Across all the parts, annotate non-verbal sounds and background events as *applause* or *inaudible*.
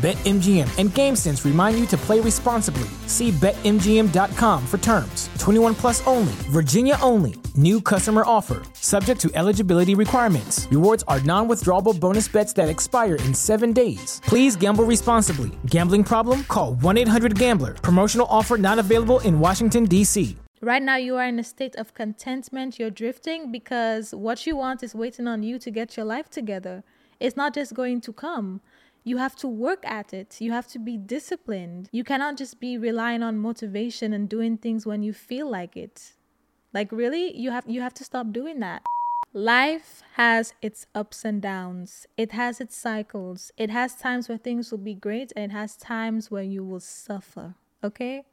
BetMGM and GameSense remind you to play responsibly. See BetMGM.com for terms. 21 plus only, Virginia only. New customer offer, subject to eligibility requirements. Rewards are non withdrawable bonus bets that expire in seven days. Please gamble responsibly. Gambling problem? Call 1 800 Gambler. Promotional offer not available in Washington, D.C. Right now, you are in a state of contentment. You're drifting because what you want is waiting on you to get your life together. It's not just going to come. You have to work at it. You have to be disciplined. You cannot just be relying on motivation and doing things when you feel like it. Like really, you have you have to stop doing that. Life has its ups and downs. It has its cycles. It has times where things will be great and it has times where you will suffer. Okay?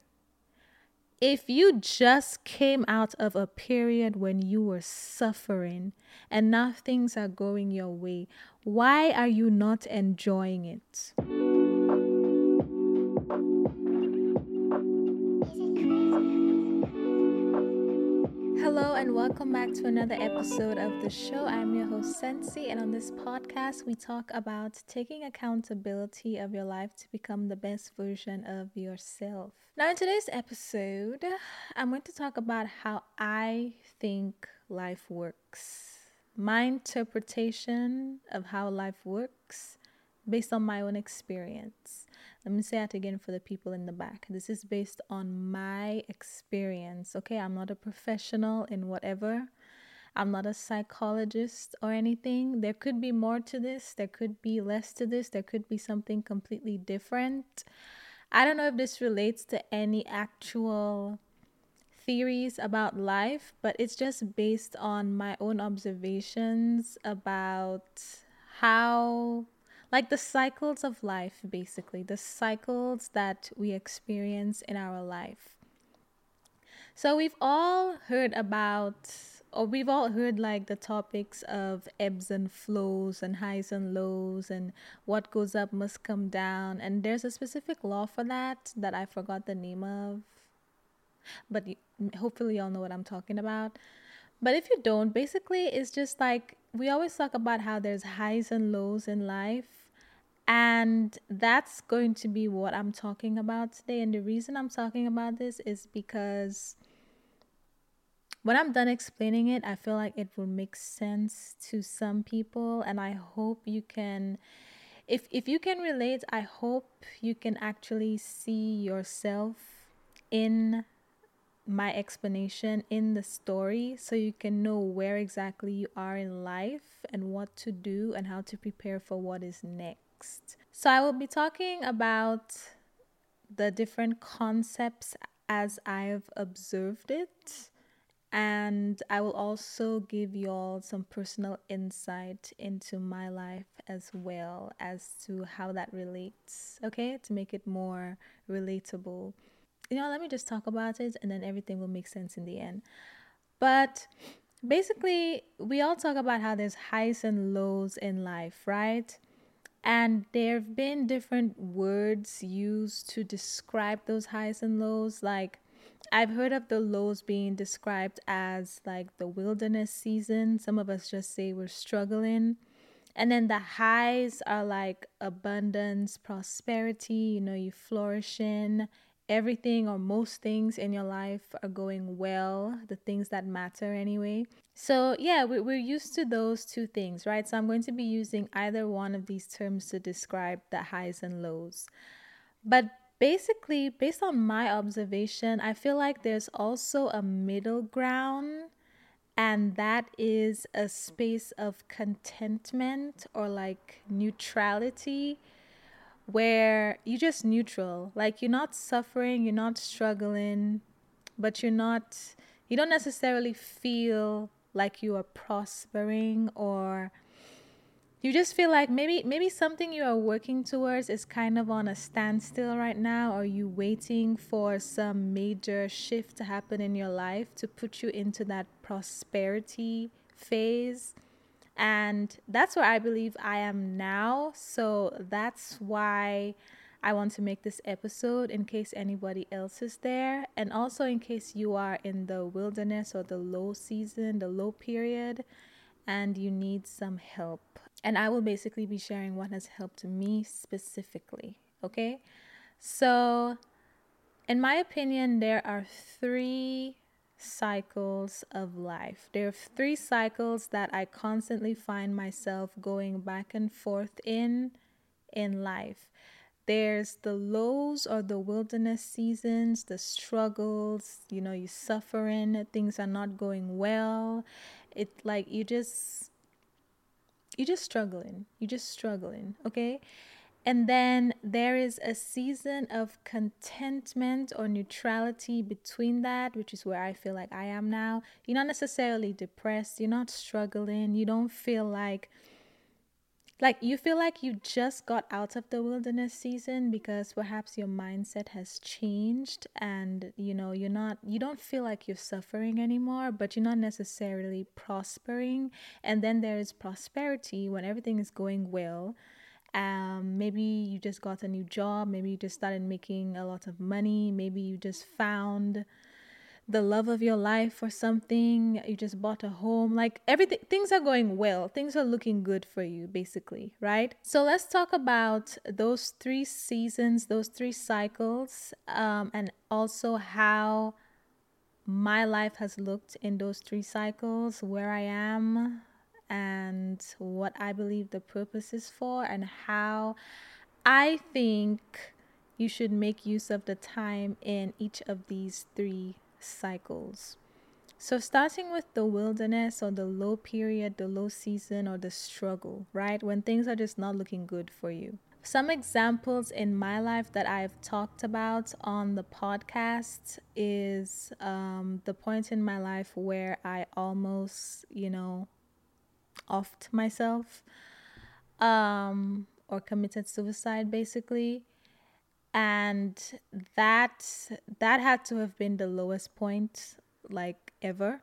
If you just came out of a period when you were suffering and now things are going your way, why are you not enjoying it? Hello and welcome back to another episode of the show. I'm your host Sensi, and on this podcast, we talk about taking accountability of your life to become the best version of yourself. Now, in today's episode, I'm going to talk about how I think life works, my interpretation of how life works based on my own experience. Let me say that again for the people in the back. This is based on my experience. Okay, I'm not a professional in whatever. I'm not a psychologist or anything. There could be more to this, there could be less to this, there could be something completely different. I don't know if this relates to any actual theories about life, but it's just based on my own observations about how like the cycles of life, basically, the cycles that we experience in our life. So, we've all heard about, or we've all heard like the topics of ebbs and flows and highs and lows, and what goes up must come down. And there's a specific law for that that I forgot the name of, but hopefully, y'all know what I'm talking about. But if you don't, basically, it's just like we always talk about how there's highs and lows in life. And that's going to be what I'm talking about today. And the reason I'm talking about this is because when I'm done explaining it, I feel like it will make sense to some people. And I hope you can, if, if you can relate, I hope you can actually see yourself in my explanation in the story so you can know where exactly you are in life and what to do and how to prepare for what is next next. So, I will be talking about the different concepts as I've observed it. And I will also give y'all some personal insight into my life as well as to how that relates, okay? To make it more relatable. You know, let me just talk about it and then everything will make sense in the end. But basically, we all talk about how there's highs and lows in life, right? And there have been different words used to describe those highs and lows. Like, I've heard of the lows being described as like the wilderness season. Some of us just say we're struggling. And then the highs are like abundance, prosperity, you know, you flourishing, everything or most things in your life are going well, the things that matter anyway. So, yeah, we're used to those two things, right? So, I'm going to be using either one of these terms to describe the highs and lows. But basically, based on my observation, I feel like there's also a middle ground, and that is a space of contentment or like neutrality where you're just neutral. Like you're not suffering, you're not struggling, but you're not, you don't necessarily feel like you are prospering or you just feel like maybe maybe something you are working towards is kind of on a standstill right now or you waiting for some major shift to happen in your life to put you into that prosperity phase and that's where I believe I am now so that's why I want to make this episode in case anybody else is there and also in case you are in the wilderness or the low season the low period and you need some help and I will basically be sharing what has helped me specifically. Okay. So, in my opinion, there are three cycles of life. There are three cycles that I constantly find myself going back and forth in in life. There's the lows or the wilderness seasons, the struggles, you know, you suffering, things are not going well. It like you just you're just struggling. You're just struggling, okay? And then there is a season of contentment or neutrality between that, which is where I feel like I am now. You're not necessarily depressed, you're not struggling, you don't feel like like you feel like you just got out of the wilderness season because perhaps your mindset has changed and you know you're not you don't feel like you're suffering anymore but you're not necessarily prospering. And then there is prosperity when everything is going well um maybe you just got a new job maybe you just started making a lot of money maybe you just found the love of your life or something you just bought a home like everything things are going well things are looking good for you basically right? So let's talk about those three seasons those three cycles um, and also how my life has looked in those three cycles where i am and what i believe the purpose is for and how i think you should make use of the time in each of these three cycles. So, starting with the wilderness or the low period, the low season, or the struggle, right? When things are just not looking good for you. Some examples in my life that I've talked about on the podcast is um, the point in my life where I almost, you know, offed myself um, or committed suicide, basically. And that that had to have been the lowest point like ever.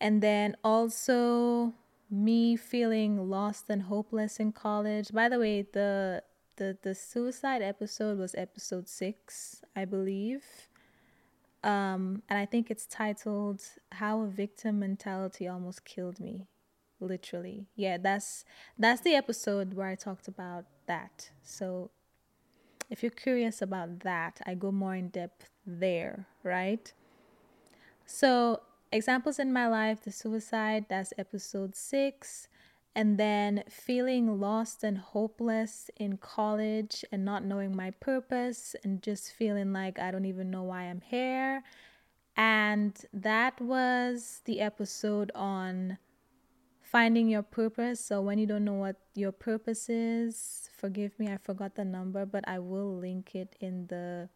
And then also me feeling lost and hopeless in college. By the way the the the suicide episode was episode 6 i believe. Um and i think it's titled how a victim mentality almost killed me literally yeah that's that's the episode where i talked about that so if you're curious about that, I go more in depth there, right? So, examples in my life the suicide, that's episode six. And then feeling lost and hopeless in college and not knowing my purpose and just feeling like I don't even know why I'm here. And that was the episode on finding your purpose. So when you don't know what your purpose is, forgive me, I forgot the number, but I will link it in the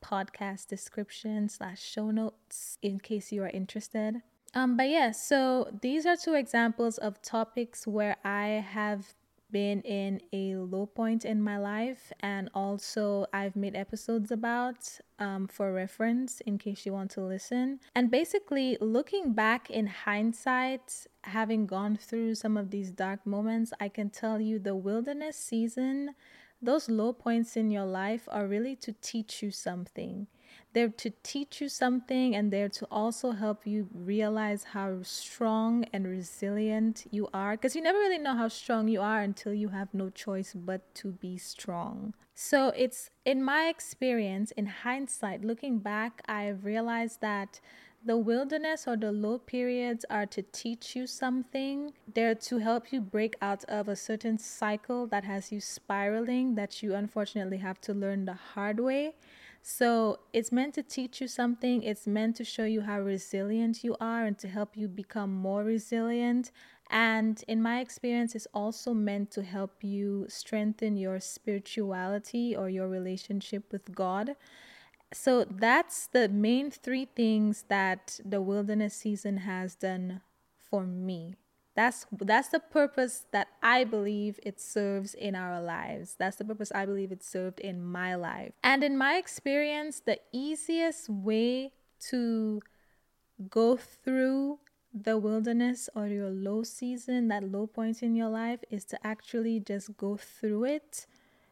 podcast description slash show notes in case you are interested. Um, but yeah, so these are two examples of topics where I have been in a low point in my life and also I've made episodes about um, for reference in case you want to listen. And basically, looking back in hindsight, having gone through some of these dark moments, I can tell you the wilderness season, those low points in your life are really to teach you something. They're to teach you something and they're to also help you realize how strong and resilient you are. Because you never really know how strong you are until you have no choice but to be strong. So it's in my experience, in hindsight, looking back, I've realized that the wilderness or the low periods are to teach you something. They're to help you break out of a certain cycle that has you spiraling that you unfortunately have to learn the hard way. So it's meant to teach you something, it's meant to show you how resilient you are and to help you become more resilient. And in my experience, it's also meant to help you strengthen your spirituality or your relationship with God. so that's the main three things that the wilderness season has done for me that's that's the purpose that i believe it serves in our lives. That's the purpose i believe it served in my life. And in my experience the easiest way to go through the wilderness or your low season that low point in your life is to actually just go through it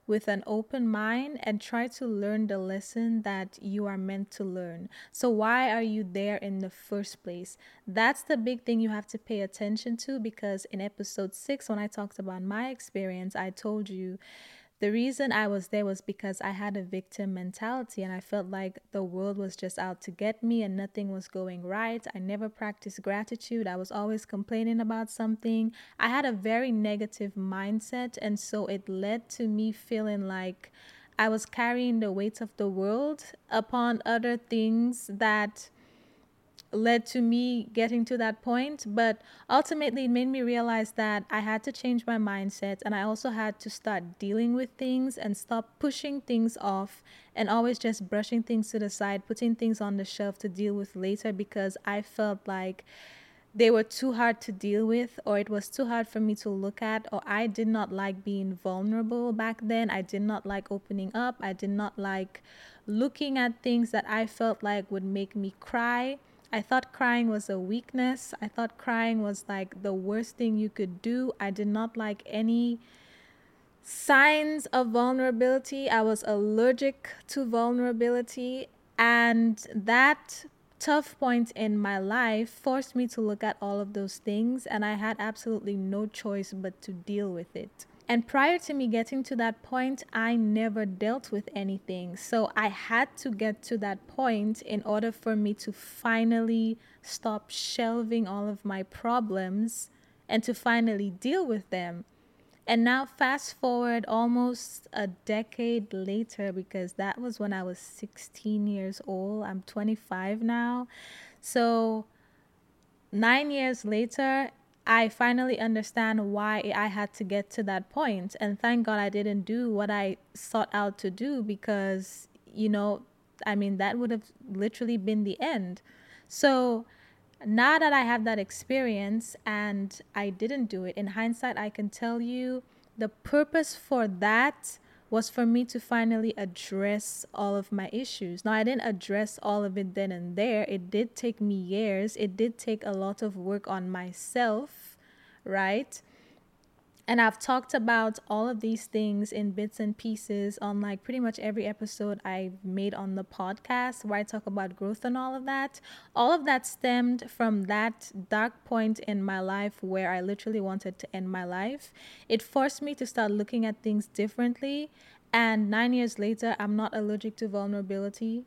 with an open mind and try to learn the lesson that you are meant to learn. So, why are you there in the first place? That's the big thing you have to pay attention to because in episode six, when I talked about my experience, I told you the reason I was there was because I had a victim mentality and I felt like the world was just out to get me and nothing was going right. I never practiced gratitude. I was always complaining about something. I had a very negative mindset, and so it led to me feeling like I was carrying the weight of the world upon other things that led to me getting to that point. But ultimately, it made me realize that I had to change my mindset and I also had to start dealing with things and stop pushing things off and always just brushing things to the side, putting things on the shelf to deal with later because I felt like they were too hard to deal with or it was too hard for me to look at or I did not like being vulnerable back then. I did not like opening up. I did not like looking at things that I felt like would make me cry I thought crying was a weakness. I thought crying was like the worst thing you could do. I did not like any signs of vulnerability. I was allergic to vulnerability. And that tough point in my life forced me to look at all of those things. And I had absolutely no choice but to deal with it. And prior to me getting to that point, I never dealt with anything. So I had to get to that point in order for me to finally stop shelving all of my problems and to finally deal with them. And now, fast forward almost a decade later, because that was when I was 16 years old. I'm 25 now. So, nine years later, I finally understand why I had to get to that point. And thank God I didn't do what I sought out to do because, you know, I mean, that would have literally been the end. So now that I have that experience and I didn't do it, in hindsight, I can tell you the purpose for that was for me to finally address all of my issues. Now, I didn't address all of it then and there. It did take me years, it did take a lot of work on myself, right? And I've talked about all of these things in bits and pieces on like pretty much every episode I've made on the podcast where I talk about growth and all of that. All of that stemmed from that dark point in my life where I literally wanted to end my life. It forced me to start looking at things differently. And nine years later, I'm not allergic to vulnerability.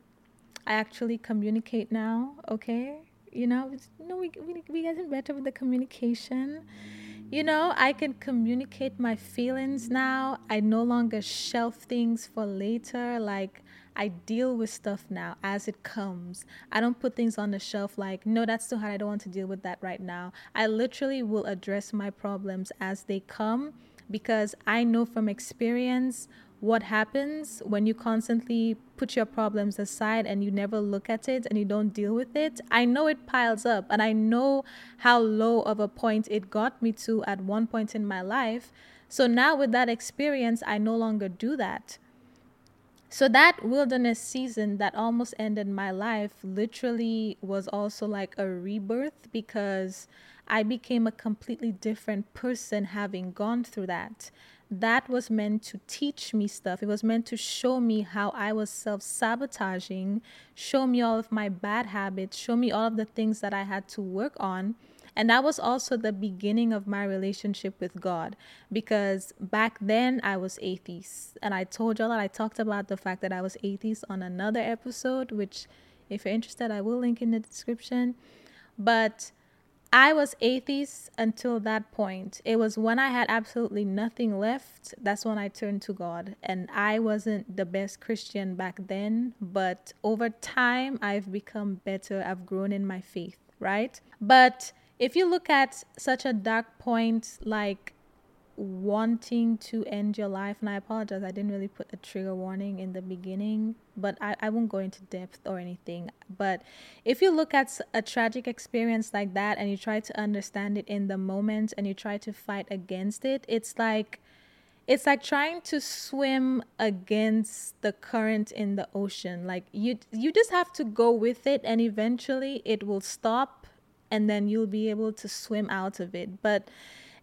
I actually communicate now, okay? You know, you know we, we, we getting better with the communication. You know, I can communicate my feelings now. I no longer shelf things for later. Like, I deal with stuff now as it comes. I don't put things on the shelf like, no, that's too hard. I don't want to deal with that right now. I literally will address my problems as they come because I know from experience what happens when you constantly put your problems aside and you never look at it and you don't deal with it. I know it piles up and I know how low of a point it got me to at one point in my life. So now with that experience, I no longer do that. So that wilderness season that almost ended my life literally was also like a rebirth because I became a completely different person having gone through that that was meant to teach me stuff. It was meant to show me how I was self sabotaging, show me all of my bad habits, show me all of the things that I had to work on. And that was also the beginning of my relationship with God because back then I was atheist. And I told y'all that I talked about the fact that I was atheist on another episode, which, if you're interested, I will link in the description. But I was atheist until that point. It was when I had absolutely nothing left, that's when I turned to God. And I wasn't the best Christian back then, but over time, I've become better. I've grown in my faith, right? But if you look at such a dark point like wanting to end your life, and I apologize, I didn't really put a trigger warning in the beginning, but I, I won't go into depth or anything. But if you look at a tragic experience like that and you try to understand it in the moment and you try to fight against it, it's like it's like trying to swim against the current in the ocean like you you just have to go with it and eventually it will stop and then you'll be able to swim out of it but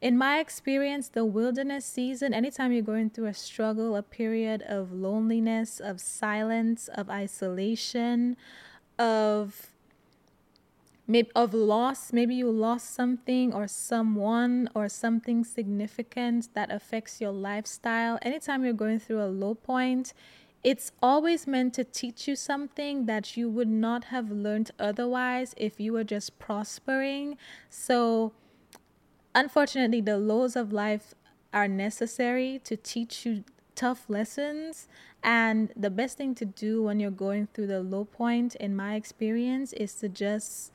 in my experience the wilderness season anytime you're going through a struggle a period of loneliness of silence of isolation of maybe of loss maybe you lost something or someone or something significant that affects your lifestyle anytime you're going through a low point it's always meant to teach you something that you would not have learned otherwise if you were just prospering. So unfortunately the lows of life are necessary to teach you tough lessons and the best thing to do when you're going through the low point in my experience is to just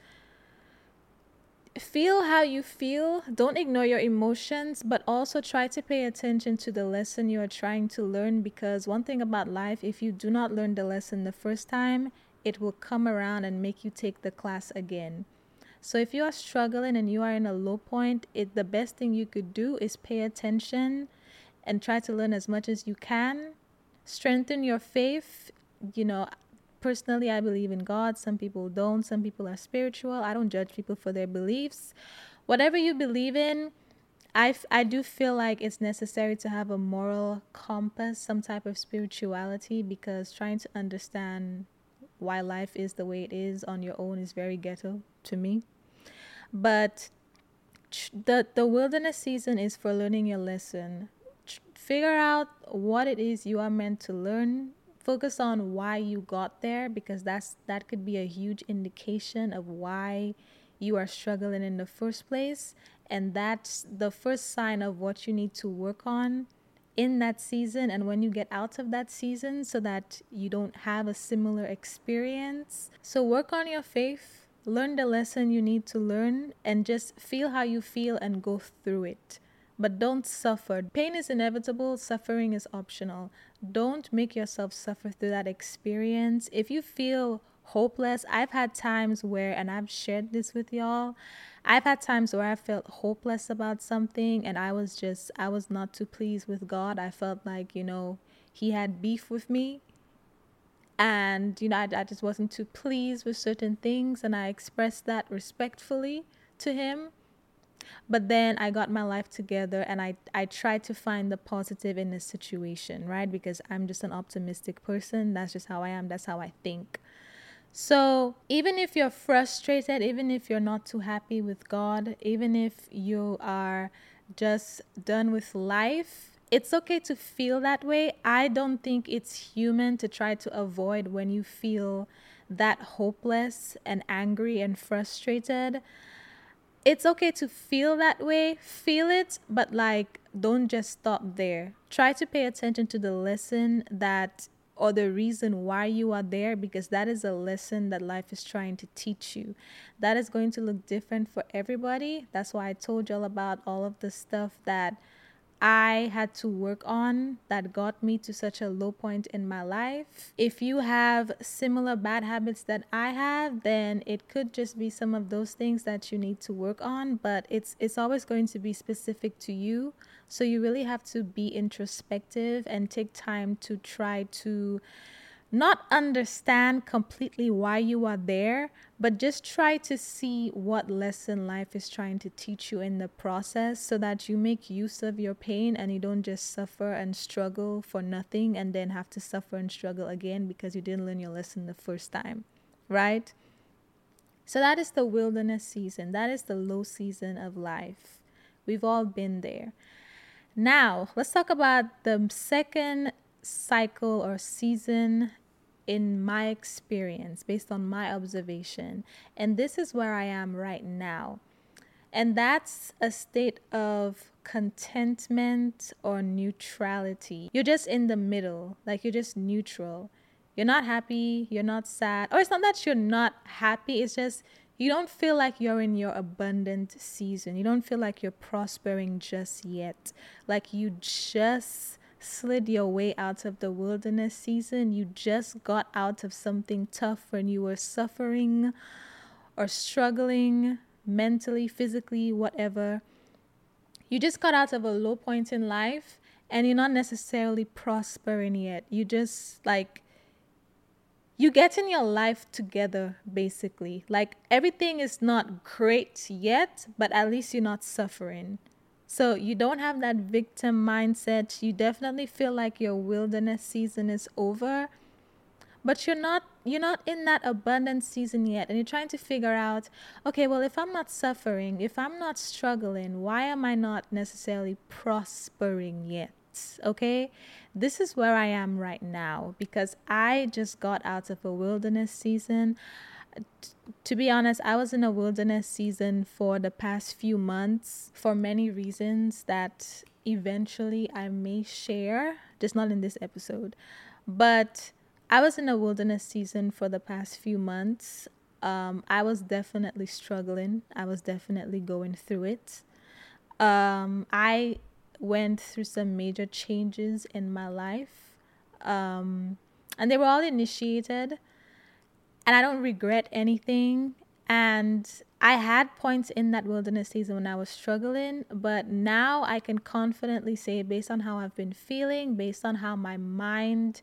feel how you feel. Don't ignore your emotions, but also try to pay attention to the lesson you are trying to learn because one thing about life, if you do not learn the lesson the first time, it will come around and make you take the class again. So if you are struggling and you are in a low point, it the best thing you could do is pay attention and try to learn as much as you can. Strengthen your faith. You know, personally, I believe in God. Some people don't. Some people are spiritual. I don't judge people for their beliefs. Whatever you believe in, I, I do feel like it's necessary to have a moral compass, some type of spirituality, because trying to understand why life is the way it is on your own is very ghetto to me. But the the wilderness season is for learning your lesson. Figure out what it is you are meant to learn. Focus on why you got there because that's that could be a huge indication of why you are struggling in the first place. And that's the first sign of what you need to work on in that season and when you get out of that season so that you don't have a similar experience. So work on your faith learn the lesson you need to learn and just feel how you feel and go through it but don't suffer. Pain is inevitable, suffering is optional. Don't make yourself suffer through that experience. If you feel hopeless, I've had times where, and I've shared this with y'all, I've had times where I felt hopeless about something and I was just, I was not too pleased with God. I felt like, you know, He had beef with me. And, you know, I, I just wasn't too pleased with certain things. And I expressed that respectfully to Him but then I got my life together and I, I tried to find the positive in the situation, right? Because I'm just an optimistic person. That's just how I am. That's how I think. So even if you're frustrated, even if you're not too happy with God, even if you are just done with life, it's okay to feel that way. I don't think it's human to try to avoid when you feel that hopeless and angry and frustrated it's okay to feel that way, feel it, but like don't just stop there. Try to pay attention to the lesson that or the reason why you are there because that is a lesson that life is trying to teach you. That is going to look different for everybody. That's why I told y'all about all of the stuff that I had to work on that got me to such a low point in my life. If you have similar bad habits that I have, then it could just be some of those things that you need to work on, but it's it's always going to be specific to you. So you really have to be introspective and take time to try to not understand completely why you are there, but just try to see what lesson life is trying to teach you in the process so that you make use of your pain and you don't just suffer and struggle for nothing and then have to suffer and struggle again because you didn't learn your lesson the first time, right? So that is the wilderness season, that is the low season of life. We've all been there. Now, let's talk about the second cycle or season in my experience, based on my observation. And this is where I am right now. And that's a state of contentment or neutrality. You're just in the middle, like you're just neutral. You're not happy, you're not sad. Or it's not that you're not happy, it's just you don't feel like you're in your abundant season. You don't feel like you're prospering just yet. Like you just slid your way out of the wilderness season. You just got out of something tough when you were suffering or struggling mentally, physically, whatever. You just got out of a low point in life and you're not necessarily prospering yet. You just like you getting your life together basically. Like everything is not great yet, but at least you're not suffering. So you don't have that victim mindset. You definitely feel like your wilderness season is over, but you're not you're not in that abundant season yet and you're trying to figure out, okay, well if I'm not suffering, if I'm not struggling, why am I not necessarily prospering yet? Okay? This is where I am right now because I just got out of a wilderness season. To be honest, I was in a wilderness season for the past few months for many reasons that eventually I may share, just not in this episode. But I was in a wilderness season for the past few months. Um, I was definitely struggling. I was definitely going through it. Um, I went through some major changes in my life. Um, and they were all initiated. And I don't regret anything. And I had points in that wilderness season when I was struggling, but now I can confidently say, based on how I've been feeling, based on how my mind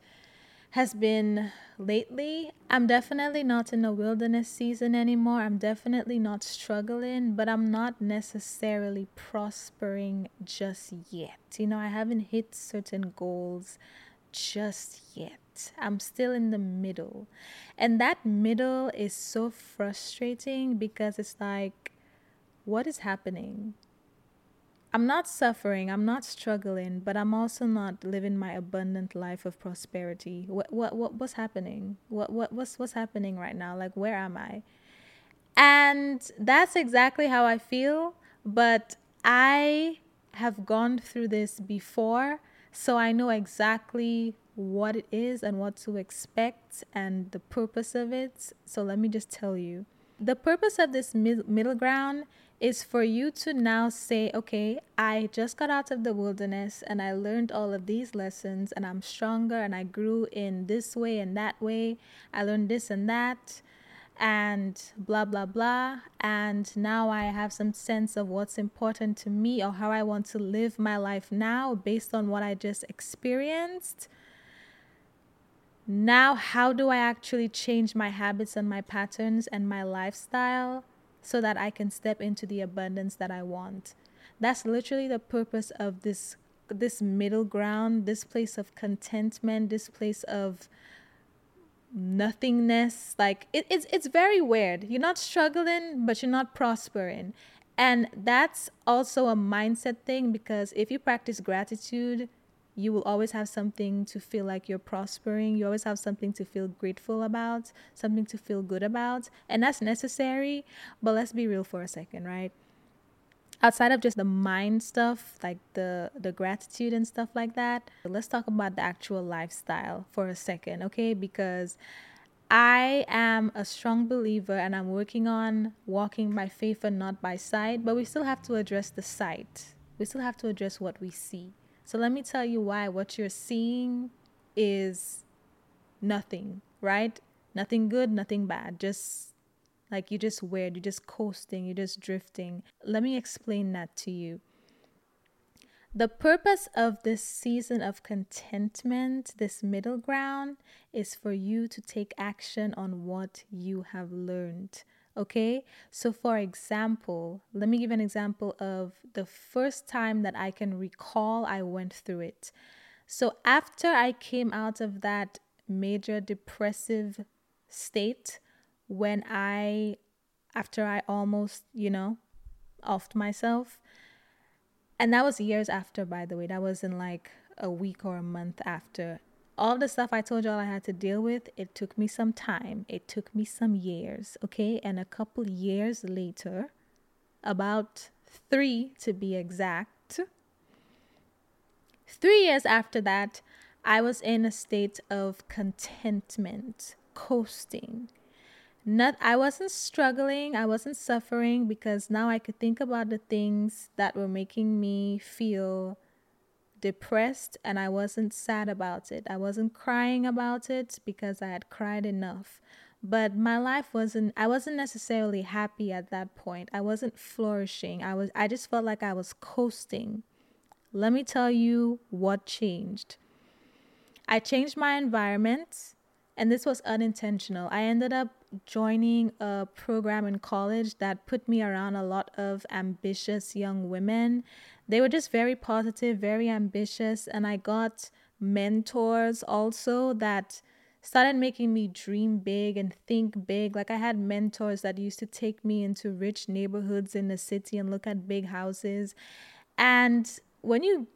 has been lately. I'm definitely not in a wilderness season anymore. I'm definitely not struggling, but I'm not necessarily prospering just yet. You know, I haven't hit certain goals just yet. I'm still in the middle. And that middle is so frustrating because it's like, what is happening? I'm not suffering, I'm not struggling, but I'm also not living my abundant life of prosperity. What what what what's happening? What what what's what's happening right now? Like where am I? And that's exactly how I feel, but I have gone through this before, so I know exactly what it is and what to expect and the purpose of it. So let me just tell you. The purpose of this mid- middle ground is for you to now say, okay, I just got out of the wilderness and I learned all of these lessons and I'm stronger and I grew in this way and that way. I learned this and that and blah, blah, blah. And now I have some sense of what's important to me or how I want to live my life now based on what I just experienced. Now, how do I actually change my habits and my patterns and my lifestyle? so that I can step into the abundance that I want. That's literally the purpose of this this middle ground, this place of contentment, this place of nothingness. Like it, it's it's very weird. You're not struggling, but you're not prospering. And that's also a mindset thing because if you practice gratitude, you will always have something to feel like you're prospering. You always have something to feel grateful about, something to feel good about. And that's necessary. But let's be real for a second, right? Outside of just the mind stuff, like the the gratitude and stuff like that, let's talk about the actual lifestyle for a second, okay? Because I am a strong believer and I'm working on walking by faith and not by sight, but we still have to address the sight. We still have to address what we see. So let me tell you why what you're seeing is nothing, right? Nothing good, nothing bad. Just like you're just weird, you're just coasting, you're just drifting. Let me explain that to you. The purpose of this season of contentment, this middle ground, is for you to take action on what you have learned. Okay, so for example, let me give an example of the first time that I can recall I went through it. So after I came out of that major depressive state, when I, after I almost, you know, offed myself, and that was years after, by the way, that was in like a week or a month after all the stuff I told y'all I had to deal with, it took me some time. It took me some years, okay? And a couple years later, about three to be exact, three years after that, I was in a state of contentment, coasting. not I wasn't struggling, I wasn't suffering because now I could think about the things that were making me feel depressed and I wasn't sad about it. I wasn't crying about it because I had cried enough. But my life wasn't I wasn't necessarily happy at that point. I wasn't flourishing. I was I just felt like I was coasting. Let me tell you what changed. I changed my environment and this was unintentional. I ended up joining a program in college that put me around a lot of ambitious young women. They were just very positive, very ambitious, and I got mentors also that started making me dream big and think big. Like I had mentors that used to take me into rich neighborhoods in the city and look at big houses. And when you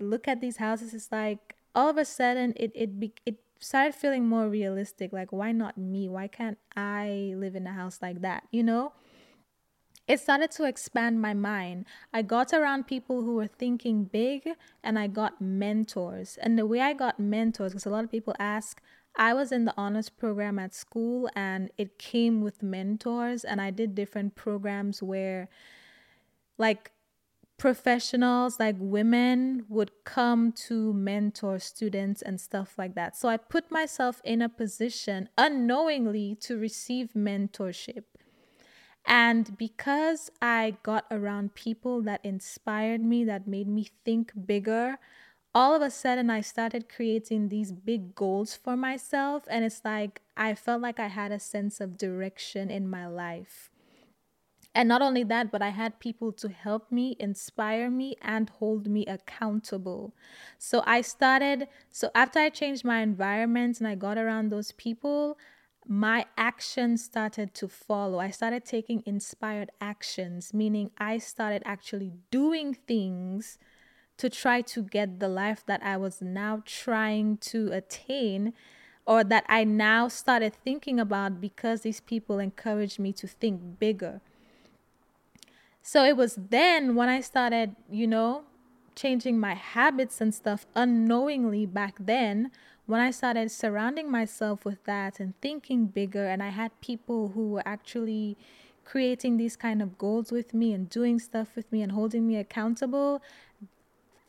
look at these houses, it's like all of a sudden it it it started feeling more realistic. Like, why not me? Why can't I live in a house like that? You know? It started to expand my mind. I got around people who were thinking big and I got mentors. And the way I got mentors, because a lot of people ask, I was in the honors program at school and it came with mentors, and I did different programs where, like, professionals like women would come to mentor students and stuff like that. So I put myself in a position unknowingly to receive mentorship. And because I got around people that inspired me, that made me think bigger, all of a sudden I started creating these big goals for myself. And it's like I felt like I had a sense of direction in my life. And not only that, but I had people to help me, inspire me, and hold me accountable. So I started, so after I changed my environment and I got around those people, my actions started to follow. I started taking inspired actions, meaning I started actually doing things to try to get the life that I was now trying to attain or that I now started thinking about because these people encouraged me to think bigger. So it was then when I started, you know, changing my habits and stuff unknowingly back then when I started surrounding myself with that and thinking bigger and I had people who were actually creating these kind of goals with me and doing stuff with me and holding me accountable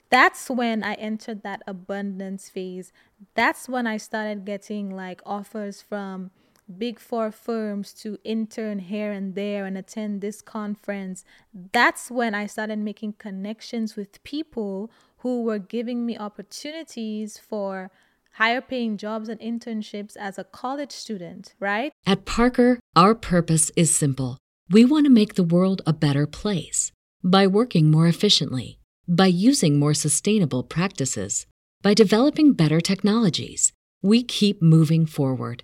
that's when I entered that abundance phase. That's when I started getting like offers from big four firms to intern here and there and attend this conference, that's when I started making connections with people who were giving me opportunities for higher paying jobs and internships as a college student, right? At Parker, our purpose is simple. We want to make the world a better place by working more efficiently, by using more sustainable practices, by developing better technologies. We keep moving forward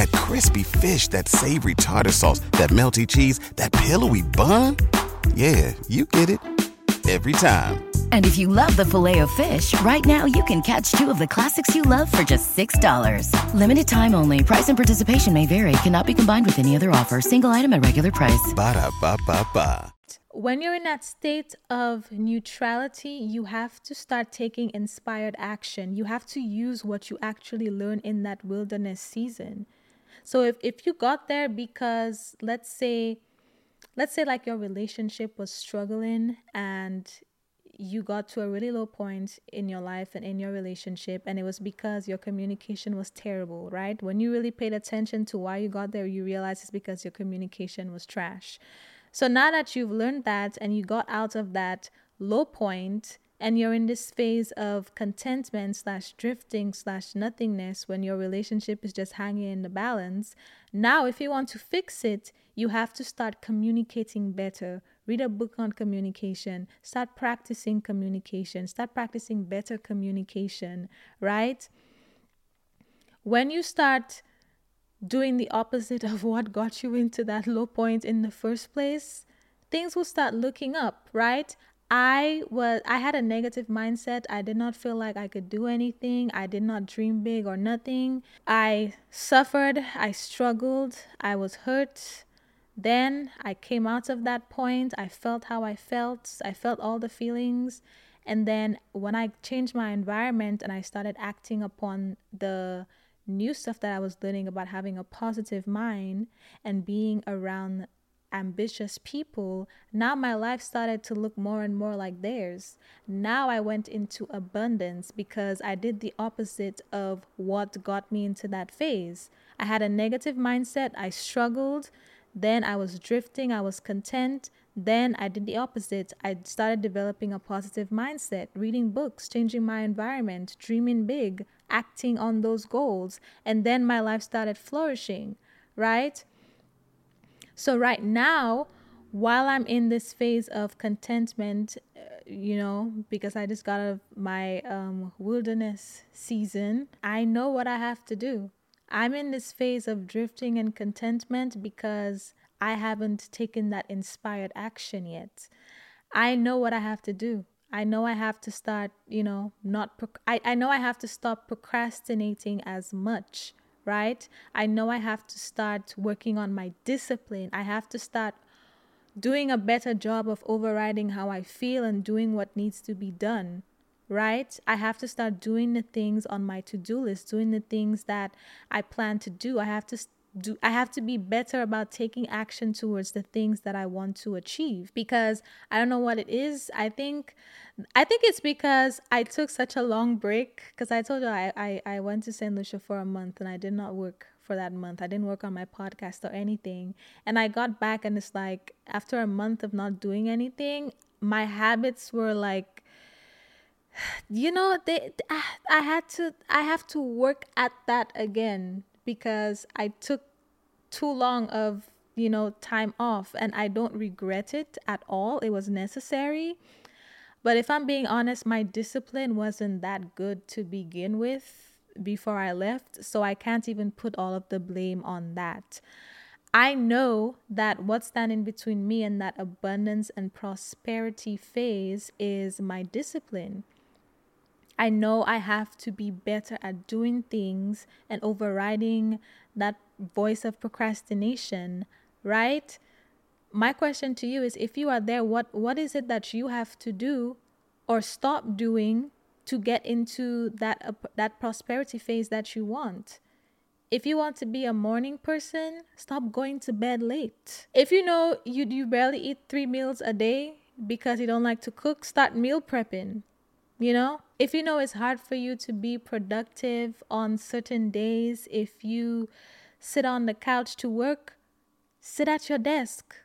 that crispy fish, that savory tartar sauce, that melty cheese, that pillowy bun. Yeah, you get it every time. And if you love the Filet-O-Fish, right now you can catch two of the classics you love for just $6. Limited time only. Price and participation may vary. Cannot be combined with any other offer. Single item at regular price. Ba da ba ba ba. When you're in that state of neutrality, you have to start taking inspired action. You have to use what you actually learn in that wilderness season. So if, if you got there because let's say let's say like your relationship was struggling and you got to a really low point in your life and in your relationship and it was because your communication was terrible right? When you really paid attention to why you got there you realize it's because your communication was trash. So now that you've learned that and you got out of that low point and you're in this phase of contentment slash drifting slash nothingness when your relationship is just hanging in the balance. Now if you want to fix it you have to start communicating better. Read a book on communication. Start practicing communication. Start practicing better communication right? When you start doing the opposite of what got you into that low point in the first place things will start looking up, right? I was I had a negative mindset. I did not feel like I could do anything. I did not dream big or nothing. I suffered, I struggled, I was hurt. Then I came out of that point. I felt how I felt. I felt all the feelings. And then when I changed my environment and I started acting upon the new stuff that I was learning about having a positive mind and being around ambitious people, now my life started to look more and more like theirs. Now I went into abundance because I did the opposite of what got me into that phase. I had a negative mindset, I struggled, then I was drifting, I was content. Then I did the opposite. I started developing a positive mindset, reading books, changing my environment, dreaming big, acting on those goals. And then my life started flourishing, right? So, right now, while I'm in this phase of contentment, uh, you know, because I just got out of my um, wilderness season, I know what I have to do. I'm in this phase of drifting and contentment because I haven't taken that inspired action yet. I know what I have to do. I know I have to start, you know, not, pro- I, I know I have to stop procrastinating as much right? I know I have to start working on my discipline. I have to start doing a better job of overriding how I feel and doing what needs to be done, right? I have to start doing the things on my to do list, doing the things that I plan to do. I have to do I have to be better about taking action towards the things that I want to achieve because I don't know what it is. I think I think it's because I took such a long break because I told you I, I, I went to St. Lucia for a month and I did not work for that month. I didn't work on my podcast or anything. And I got back and it's like after a month of not doing anything, my habits were like *sighs* you know they I had to I have to work at that again because I took too long of, you know, time off and I don't regret it at all. It was necessary. But if I'm being honest, my discipline wasn't that good to begin with before I left. So I can't even put all of the blame on that. I know that what's standing between me and that abundance and prosperity phase is my discipline. I know I have to be better at doing things and overriding that voice of procrastination, right? My question to you is if you are there, what what is it that you have to do or stop doing to get into that uh, that prosperity phase that you want? If you want to be a morning person, stop going to bed late. If you know you you barely eat 3 meals a day because you don't like to cook, start meal prepping. You know, if you know it's hard for you to be productive on certain days, if you sit on the couch to work, sit at your desk,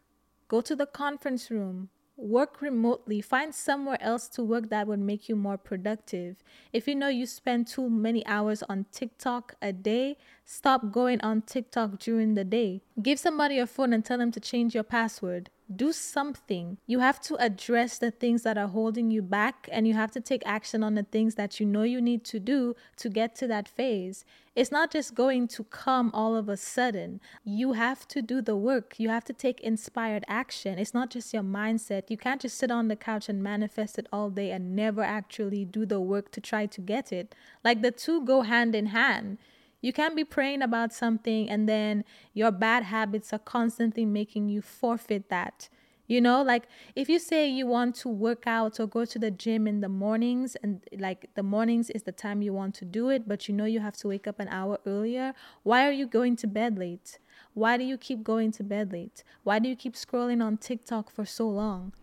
go to the conference room, work remotely, find somewhere else to work that would make you more productive. If you know you spend too many hours on TikTok a day, stop going on TikTok during the day. Give somebody your phone and tell them to change your password do something. You have to address the things that are holding you back and you have to take action on the things that you know you need to do to get to that phase. It's not just going to come all of a sudden. You have to do the work. You have to take inspired action. It's not just your mindset. You can't just sit on the couch and manifest it all day and never actually do the work to try to get it. Like the two go hand in hand. You can't be praying about something and then your bad habits are constantly making you forfeit that. You know, like if you say you want to work out or go to the gym in the mornings, and like the mornings is the time you want to do it, but you know you have to wake up an hour earlier, why are you going to bed late? Why do you keep going to bed late? Why do you keep scrolling on TikTok for so long?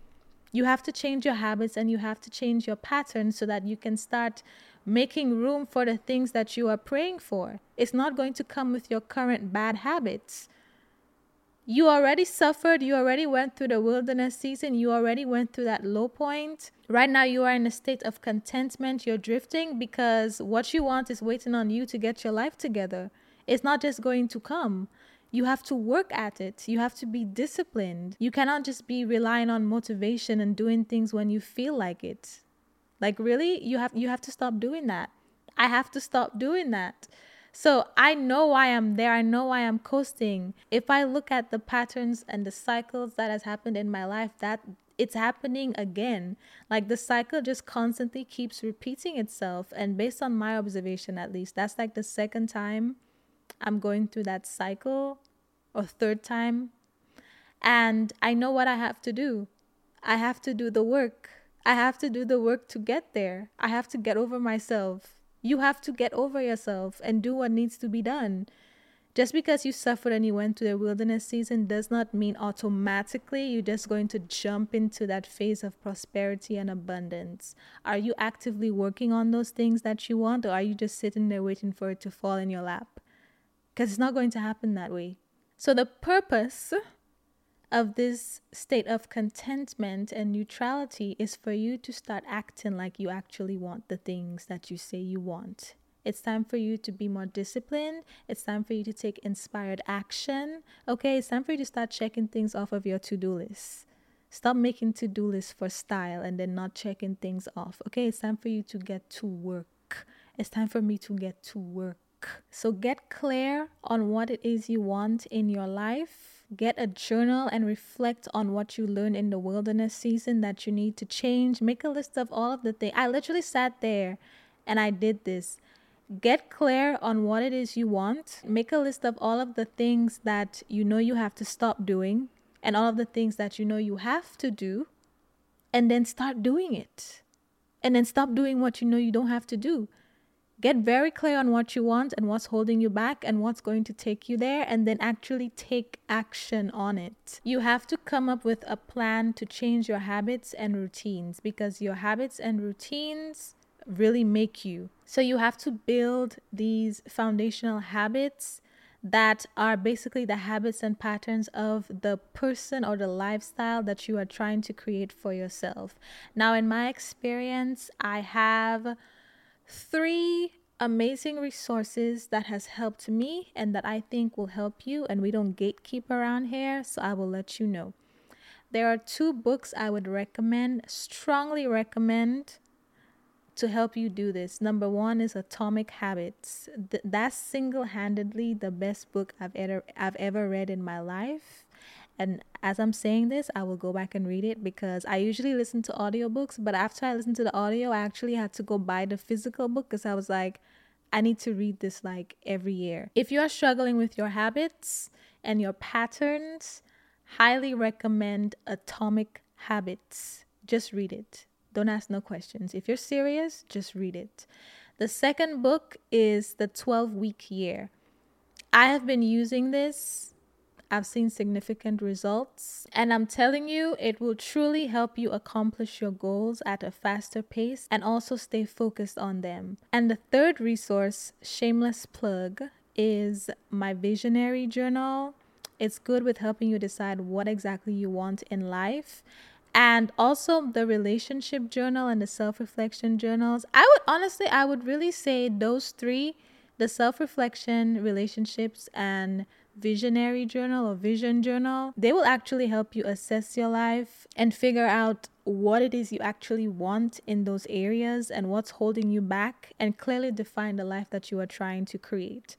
You have to change your habits and you have to change your patterns so that you can start making room for the things that you are praying for. It's not going to come with your current bad habits. You already suffered, you already went through the wilderness season, you already went through that low point. Right now, you are in a state of contentment, you're drifting because what you want is waiting on you to get your life together. It's not just going to come. You have to work at it. You have to be disciplined. You cannot just be relying on motivation and doing things when you feel like it. Like really, you have you have to stop doing that. I have to stop doing that. So I know why I'm there. I know why I'm coasting. If I look at the patterns and the cycles that has happened in my life, that it's happening again. Like the cycle just constantly keeps repeating itself. And based on my observation, at least, that's like the second time I'm going through that cycle or third time. And I know what I have to do. I have to do the work. I have to do the work to get there. I have to get over myself. You have to get over yourself and do what needs to be done. Just because you suffered and you went through the wilderness season does not mean automatically you're just going to jump into that phase of prosperity and abundance. Are you actively working on those things that you want, or are you just sitting there waiting for it to fall in your lap? Because it's not going to happen that way. So, the purpose of this state of contentment and neutrality is for you to start acting like you actually want the things that you say you want. It's time for you to be more disciplined. It's time for you to take inspired action. Okay, it's time for you to start checking things off of your to do list. Stop making to do lists for style and then not checking things off. Okay, it's time for you to get to work. It's time for me to get to work. So get clear on what it is you want in your life. Get a journal and reflect on what you learned in the wilderness season that you need to change. Make a list of all of the things. I literally sat there and I did this. Get clear on what it is you want. Make a list of all of the things that you know you have to stop doing and all of the things that you know you have to do. And then start doing it. And then stop doing what you know you don't have to do. Get very clear on what you want and what's holding you back and what's going to take you there, and then actually take action on it. You have to come up with a plan to change your habits and routines because your habits and routines really make you. So you have to build these foundational habits that are basically the habits and patterns of the person or the lifestyle that you are trying to create for yourself. Now, in my experience, I have three amazing resources that has helped me and that I think will help you and we don't gatekeep around here, so I will let you know. There are two books I would recommend, strongly recommend to help you do this. Number one is Atomic Habits. Th- that's single-handedly the best book I've ever I've ever read in my life. And as I'm saying this, I will go back and read it because I usually listen to audiobooks, but after I listened to the audio, I actually had to go buy the physical book because I was like, I need to read this like every year. If you are struggling with your habits and your patterns, highly recommend Atomic Habits. Just read it. Don't ask no questions. If you're serious, just read it. The second book is The 12 Week Year. I have been using this. I've seen significant results, and I'm telling you, it will truly help you accomplish your goals at a faster pace and also stay focused on them. And the third resource, shameless plug, is my visionary journal. It's good with helping you decide what exactly you want in life and also the relationship journal and the self-reflection journals i would honestly i would really say those three the self-reflection relationships and visionary journal or vision journal they will actually help you assess your life and figure out what it is you actually want in those areas and what's holding you back and clearly define the life that you are trying to create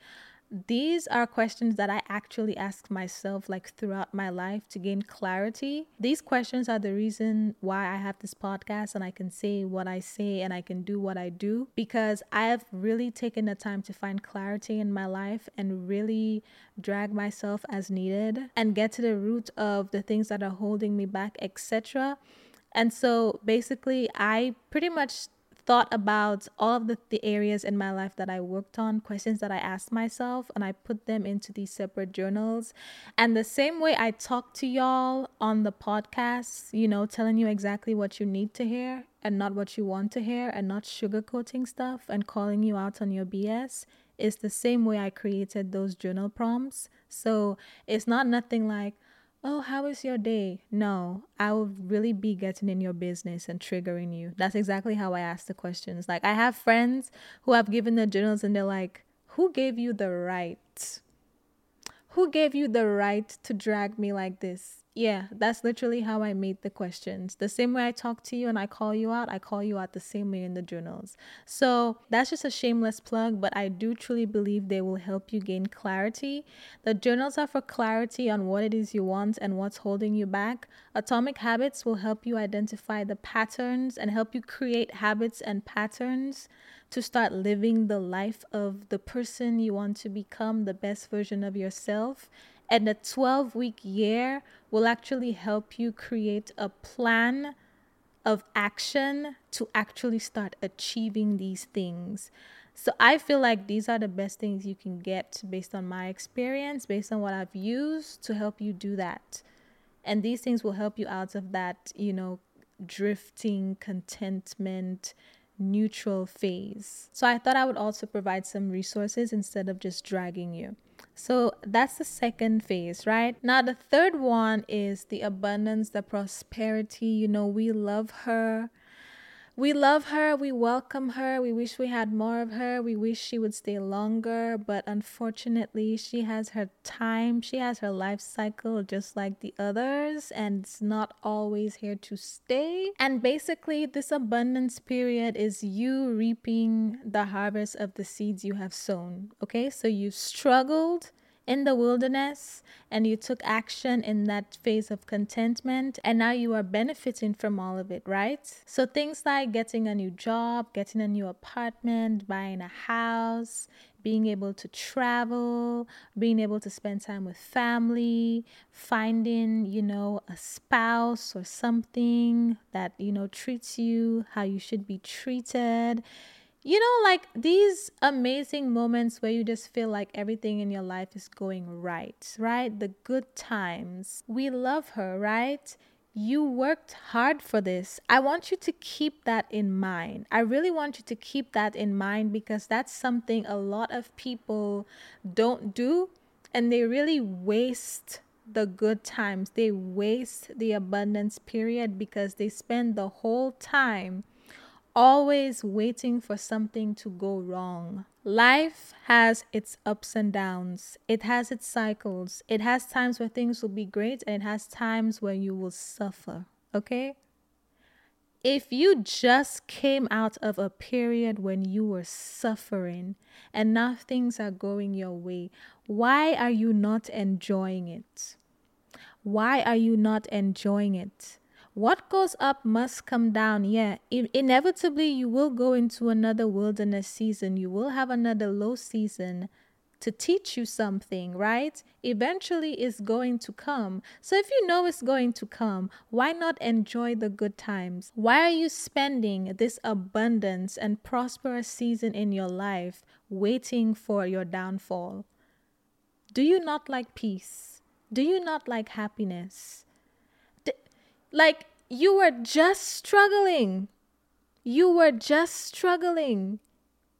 these are questions that I actually ask myself like throughout my life to gain clarity. These questions are the reason why I have this podcast and I can say what I say and I can do what I do because I have really taken the time to find clarity in my life and really drag myself as needed and get to the root of the things that are holding me back, etc. And so basically, I pretty much thought about all of the, the areas in my life that I worked on, questions that I asked myself, and I put them into these separate journals. And the same way I talk to y'all on the podcast, you know, telling you exactly what you need to hear and not what you want to hear, and not sugarcoating stuff and calling you out on your BS, is the same way I created those journal prompts. So it's not nothing like, oh, how is your day? No, I will really be getting in your business and triggering you. That's exactly how I ask the questions. Like, I have friends who have given their journals and they're like, who gave you the right? Who gave you the right to drag me like this? Yeah, that's literally how I made the questions. The same way I talk to you and I call you out, I call you out the same way in the journals. So that's just a shameless plug, but I do truly believe they will help you gain clarity. The journals are for clarity on what it is you want and what's holding you back. Atomic Habits will help you identify the patterns and help you create habits and patterns to start living the life of the person you want to become, the best version of yourself. And a 12 week year will actually help you create a plan of action to actually start achieving these things. So I feel like these are the best things you can get based on my experience, based on what I've used to help you do that. And these things will help you out of that, you know, drifting contentment neutral phase. So I thought I would also provide some resources instead of just dragging you. So that's the second phase, right? Now, the third one is the abundance, the prosperity. You know, we love her we love her, we welcome her, we wish we had more of her, we wish she would stay longer, but unfortunately, she has her time, she has her life cycle just like the others, and it's not always here to stay. And basically, this abundance period is you reaping the harvest of the seeds you have sown. Okay, so you struggled in the wilderness and you took action in that phase of contentment and now you are benefiting from all of it, right? So things like getting a new job, getting a new apartment, buying a house, being able to travel, being able to spend time with family, finding, you know, a spouse or something that, you know, treats you how you should be treated you know, like these amazing moments where you just feel like everything in your life is going right, right? The good times. We love her, right? You worked hard for this. I want you to keep that in mind. I really want you to keep that in mind because that's something a lot of people don't do and they really waste the good times. They waste the abundance period because they spend the whole time always waiting for something to go wrong. Life has its ups and downs, it has its cycles. It has times where things will be great, and it has times where you will suffer. Okay? If you just came out of a period when you were suffering and now things are going your way, why are you not enjoying it? Why are you not enjoying it? What goes up must come down. Yeah, inevitably, you will go into another wilderness season. You will have another low season to teach you something, right? Eventually, it's going to come. So, if you know it's going to come, why not enjoy the good times? Why are you spending this abundance and prosperous season in your life waiting for your downfall? Do you not like peace? Do you not like happiness? Like you were just struggling. You were just struggling.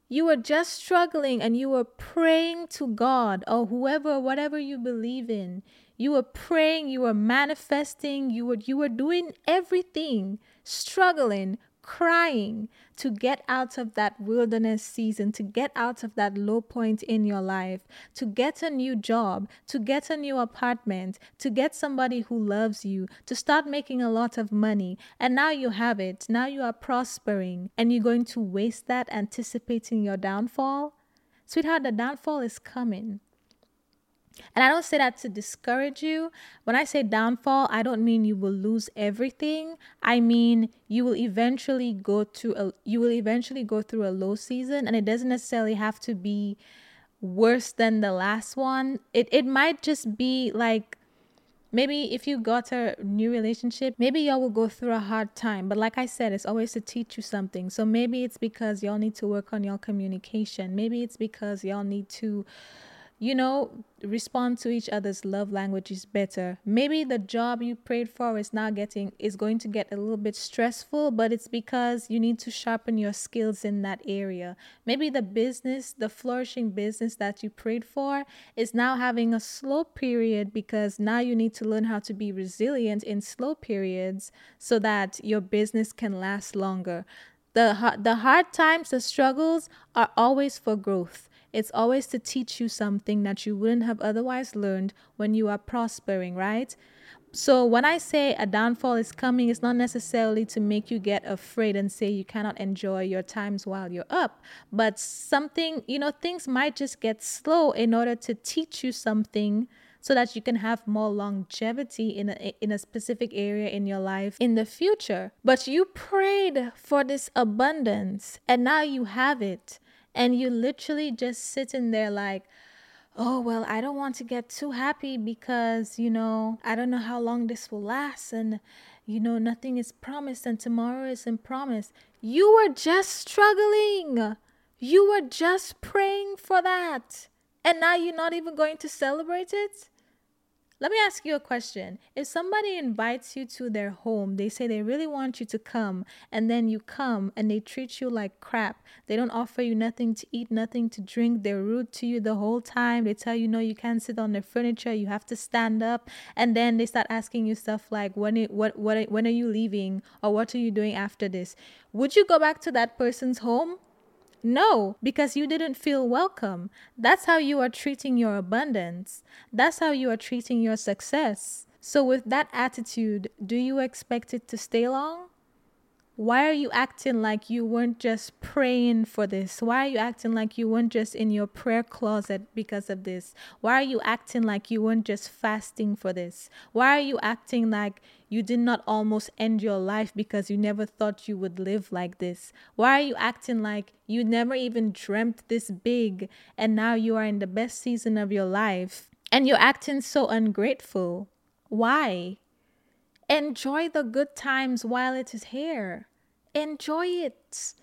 You were just struggling and you were praying to God or whoever, whatever you believe in. You were praying, you were manifesting, you were you were doing everything, struggling, crying to get out of that wilderness season, to get out of that low point in your life, to get a new job, to get a new apartment, to get somebody who loves you, to start making a lot of money. And now you have it. Now you are prospering and you're going to waste that anticipating your downfall. Sweetheart, the downfall is coming. And I don't say that to discourage you. When I say downfall, I don't mean you will lose everything. I mean you will eventually go to a you will eventually go through a low season and it doesn't necessarily have to be worse than the last one. It it might just be like maybe if you got a new relationship, maybe y'all will go through a hard time. But like I said, it's always to teach you something. So maybe it's because y'all need to work on your communication. Maybe it's because y'all need to you know, respond to each other's love languages better. Maybe the job you prayed for is now getting is going to get a little bit stressful, but it's because you need to sharpen your skills in that area. Maybe the business, the flourishing business that you prayed for is now having a slow period because now you need to learn how to be resilient in slow periods so that your business can last longer. The, the hard times, the struggles are always for growth. It's always to teach you something that you wouldn't have otherwise learned when you are prospering, right? So when I say a downfall is coming, it's not necessarily to make you get afraid and say you cannot enjoy your times while you're up, but something, you know, things might just get slow in order to teach you something so that you can have more longevity in a, in a specific area in your life in the future. But you prayed for this abundance and now you have it. And you literally just sitting there like, oh, well, I don't want to get too happy because, you know, I don't know how long this will last. And, you know, nothing is promised and tomorrow isn't promised. You were just struggling. You were just praying for that. And now you're not even going to celebrate it? Let me ask you a question. If somebody invites you to their home, they say they really want you to come, and then you come and they treat you like crap. They don't offer you nothing to eat, nothing to drink. They're rude to you the whole time. They tell you, no, you can't sit on their furniture. You have to stand up. And then they start asking you stuff like, when, what, what, when are you leaving? Or what are you doing after this? Would you go back to that person's home? No, because you didn't feel welcome. That's how you are treating your abundance. That's how you are treating your success. So, with that attitude, do you expect it to stay long? Why are you acting like you weren't just praying for this? Why are you acting like you weren't just in your prayer closet because of this? Why are you acting like you weren't just fasting for this? Why are you acting like you did not almost end your life because you never thought you would live like this? Why are you acting like you never even dreamt this big and now you are in the best season of your life and you're acting so ungrateful? Why? Enjoy the good times while it is here. Enjoy it.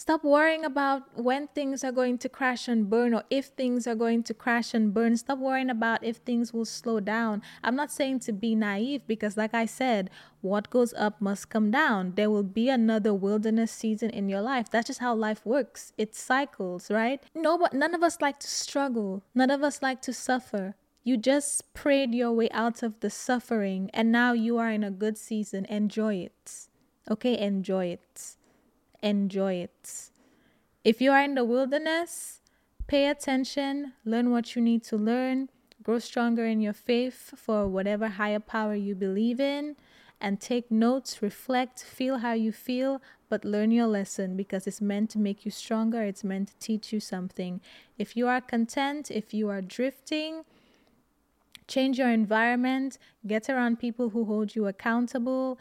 Stop worrying about when things are going to crash and burn or if things are going to crash and burn. Stop worrying about if things will slow down. I'm not saying to be naive because, like I said, what goes up must come down. There will be another wilderness season in your life. That's just how life works. It cycles, right? No, but none of us like to struggle. None of us like to suffer. You just prayed your way out of the suffering and now you are in a good season. Enjoy it. Okay, enjoy it. Enjoy it. If you are in the wilderness, pay attention, learn what you need to learn, grow stronger in your faith for whatever higher power you believe in, and take notes, reflect, feel how you feel, but learn your lesson because it's meant to make you stronger, it's meant to teach you something. If you are content, if you are drifting, change your environment, get around people who hold you accountable,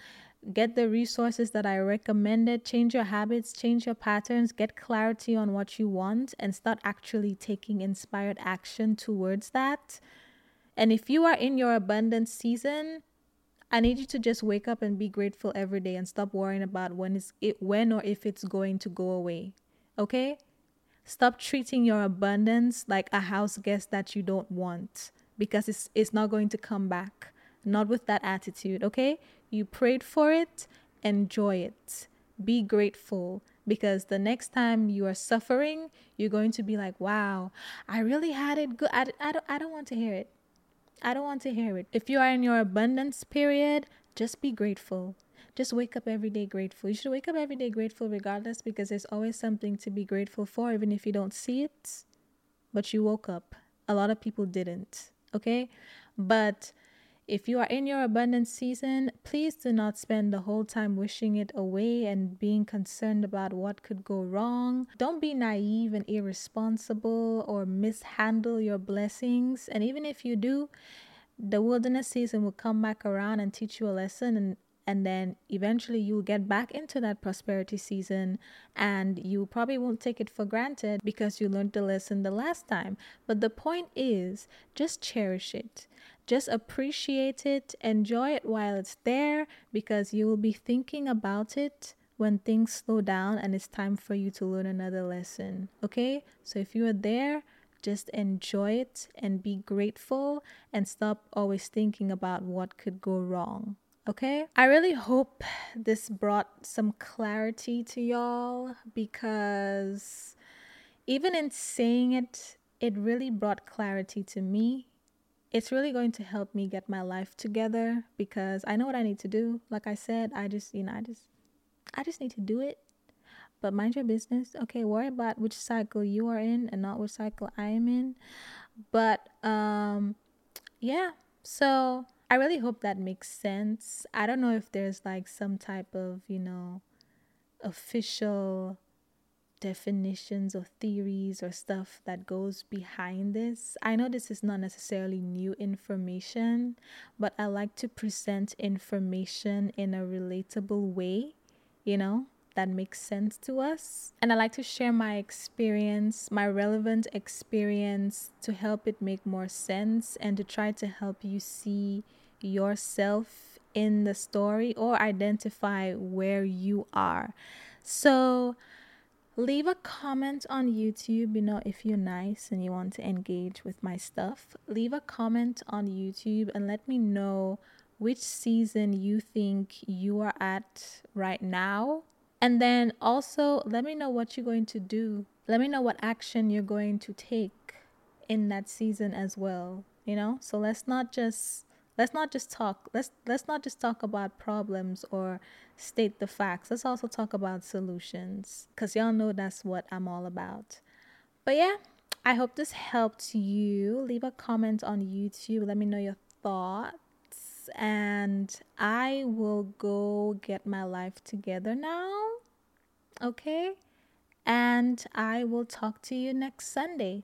get the resources that I recommended, change your habits, change your patterns, get clarity on what you want, and start actually taking inspired action towards that. And if you are in your abundance season, I need you to just wake up and be grateful every day and stop worrying about when is it when or if it's going to go away. Okay? Stop treating your abundance like a house guest that you don't want because it's it's not going to come back. Not with that attitude, okay? You prayed for it, enjoy it. Be grateful because the next time you are suffering, you're going to be like, "Wow, I really had it good." I, I don't I don't want to hear it. I don't want to hear it. If you are in your abundance period, just be grateful. Just wake up every day grateful. You should wake up every day grateful regardless because there's always something to be grateful for, even if you don't see it. But you woke up. A lot of people didn't okay? But if you are in your abundance season, please do not spend the whole time wishing it away and being concerned about what could go wrong. Don't be naive and irresponsible or mishandle your blessings. And even if you do, the wilderness season will come back around and teach you a lesson and and then eventually you'll get back into that prosperity season and you probably won't take it for granted because you learned the lesson the last time. But the point is just cherish it. Just appreciate it. Enjoy it while it's there because you will be thinking about it when things slow down and it's time for you to learn another lesson okay? So if you are there just enjoy it and be grateful and stop always thinking about what could go wrong Okay, I really hope this brought some clarity to y'all because even in saying it, it really brought clarity to me. It's really going to help me get my life together because I know what I need to do. Like I said, I just, you know, I just I just need to do it. But mind your business. Okay, worry about which cycle you are in and not which cycle I am in. But um yeah, so I really hope that makes sense. I don't know if there's like some type of, you know, official definitions or theories or stuff that goes behind this. I know this is not necessarily new information, but I like to present information in a relatable way, you know, that makes sense to us. And I like to share my experience, my relevant experience to help it make more sense and to try to help you see yourself in the story or identify where you are. So, leave a comment on YouTube, you know, if you're nice and you want to engage with my stuff. Leave a comment on YouTube and let me know which season you think you are at right now. And then also let me know what you're going to do. Let me know what action you're going to take in that season as well, you know? So let's not just let's not just talk let's let's not just talk about problems or state the facts. Let's also talk about solutions because y'all know that's what i'm all about. But yeah i hope this helped you. Leave a comment on youtube. Let me know your thoughts. And i will go get my life together now okay? And i will talk to you next sunday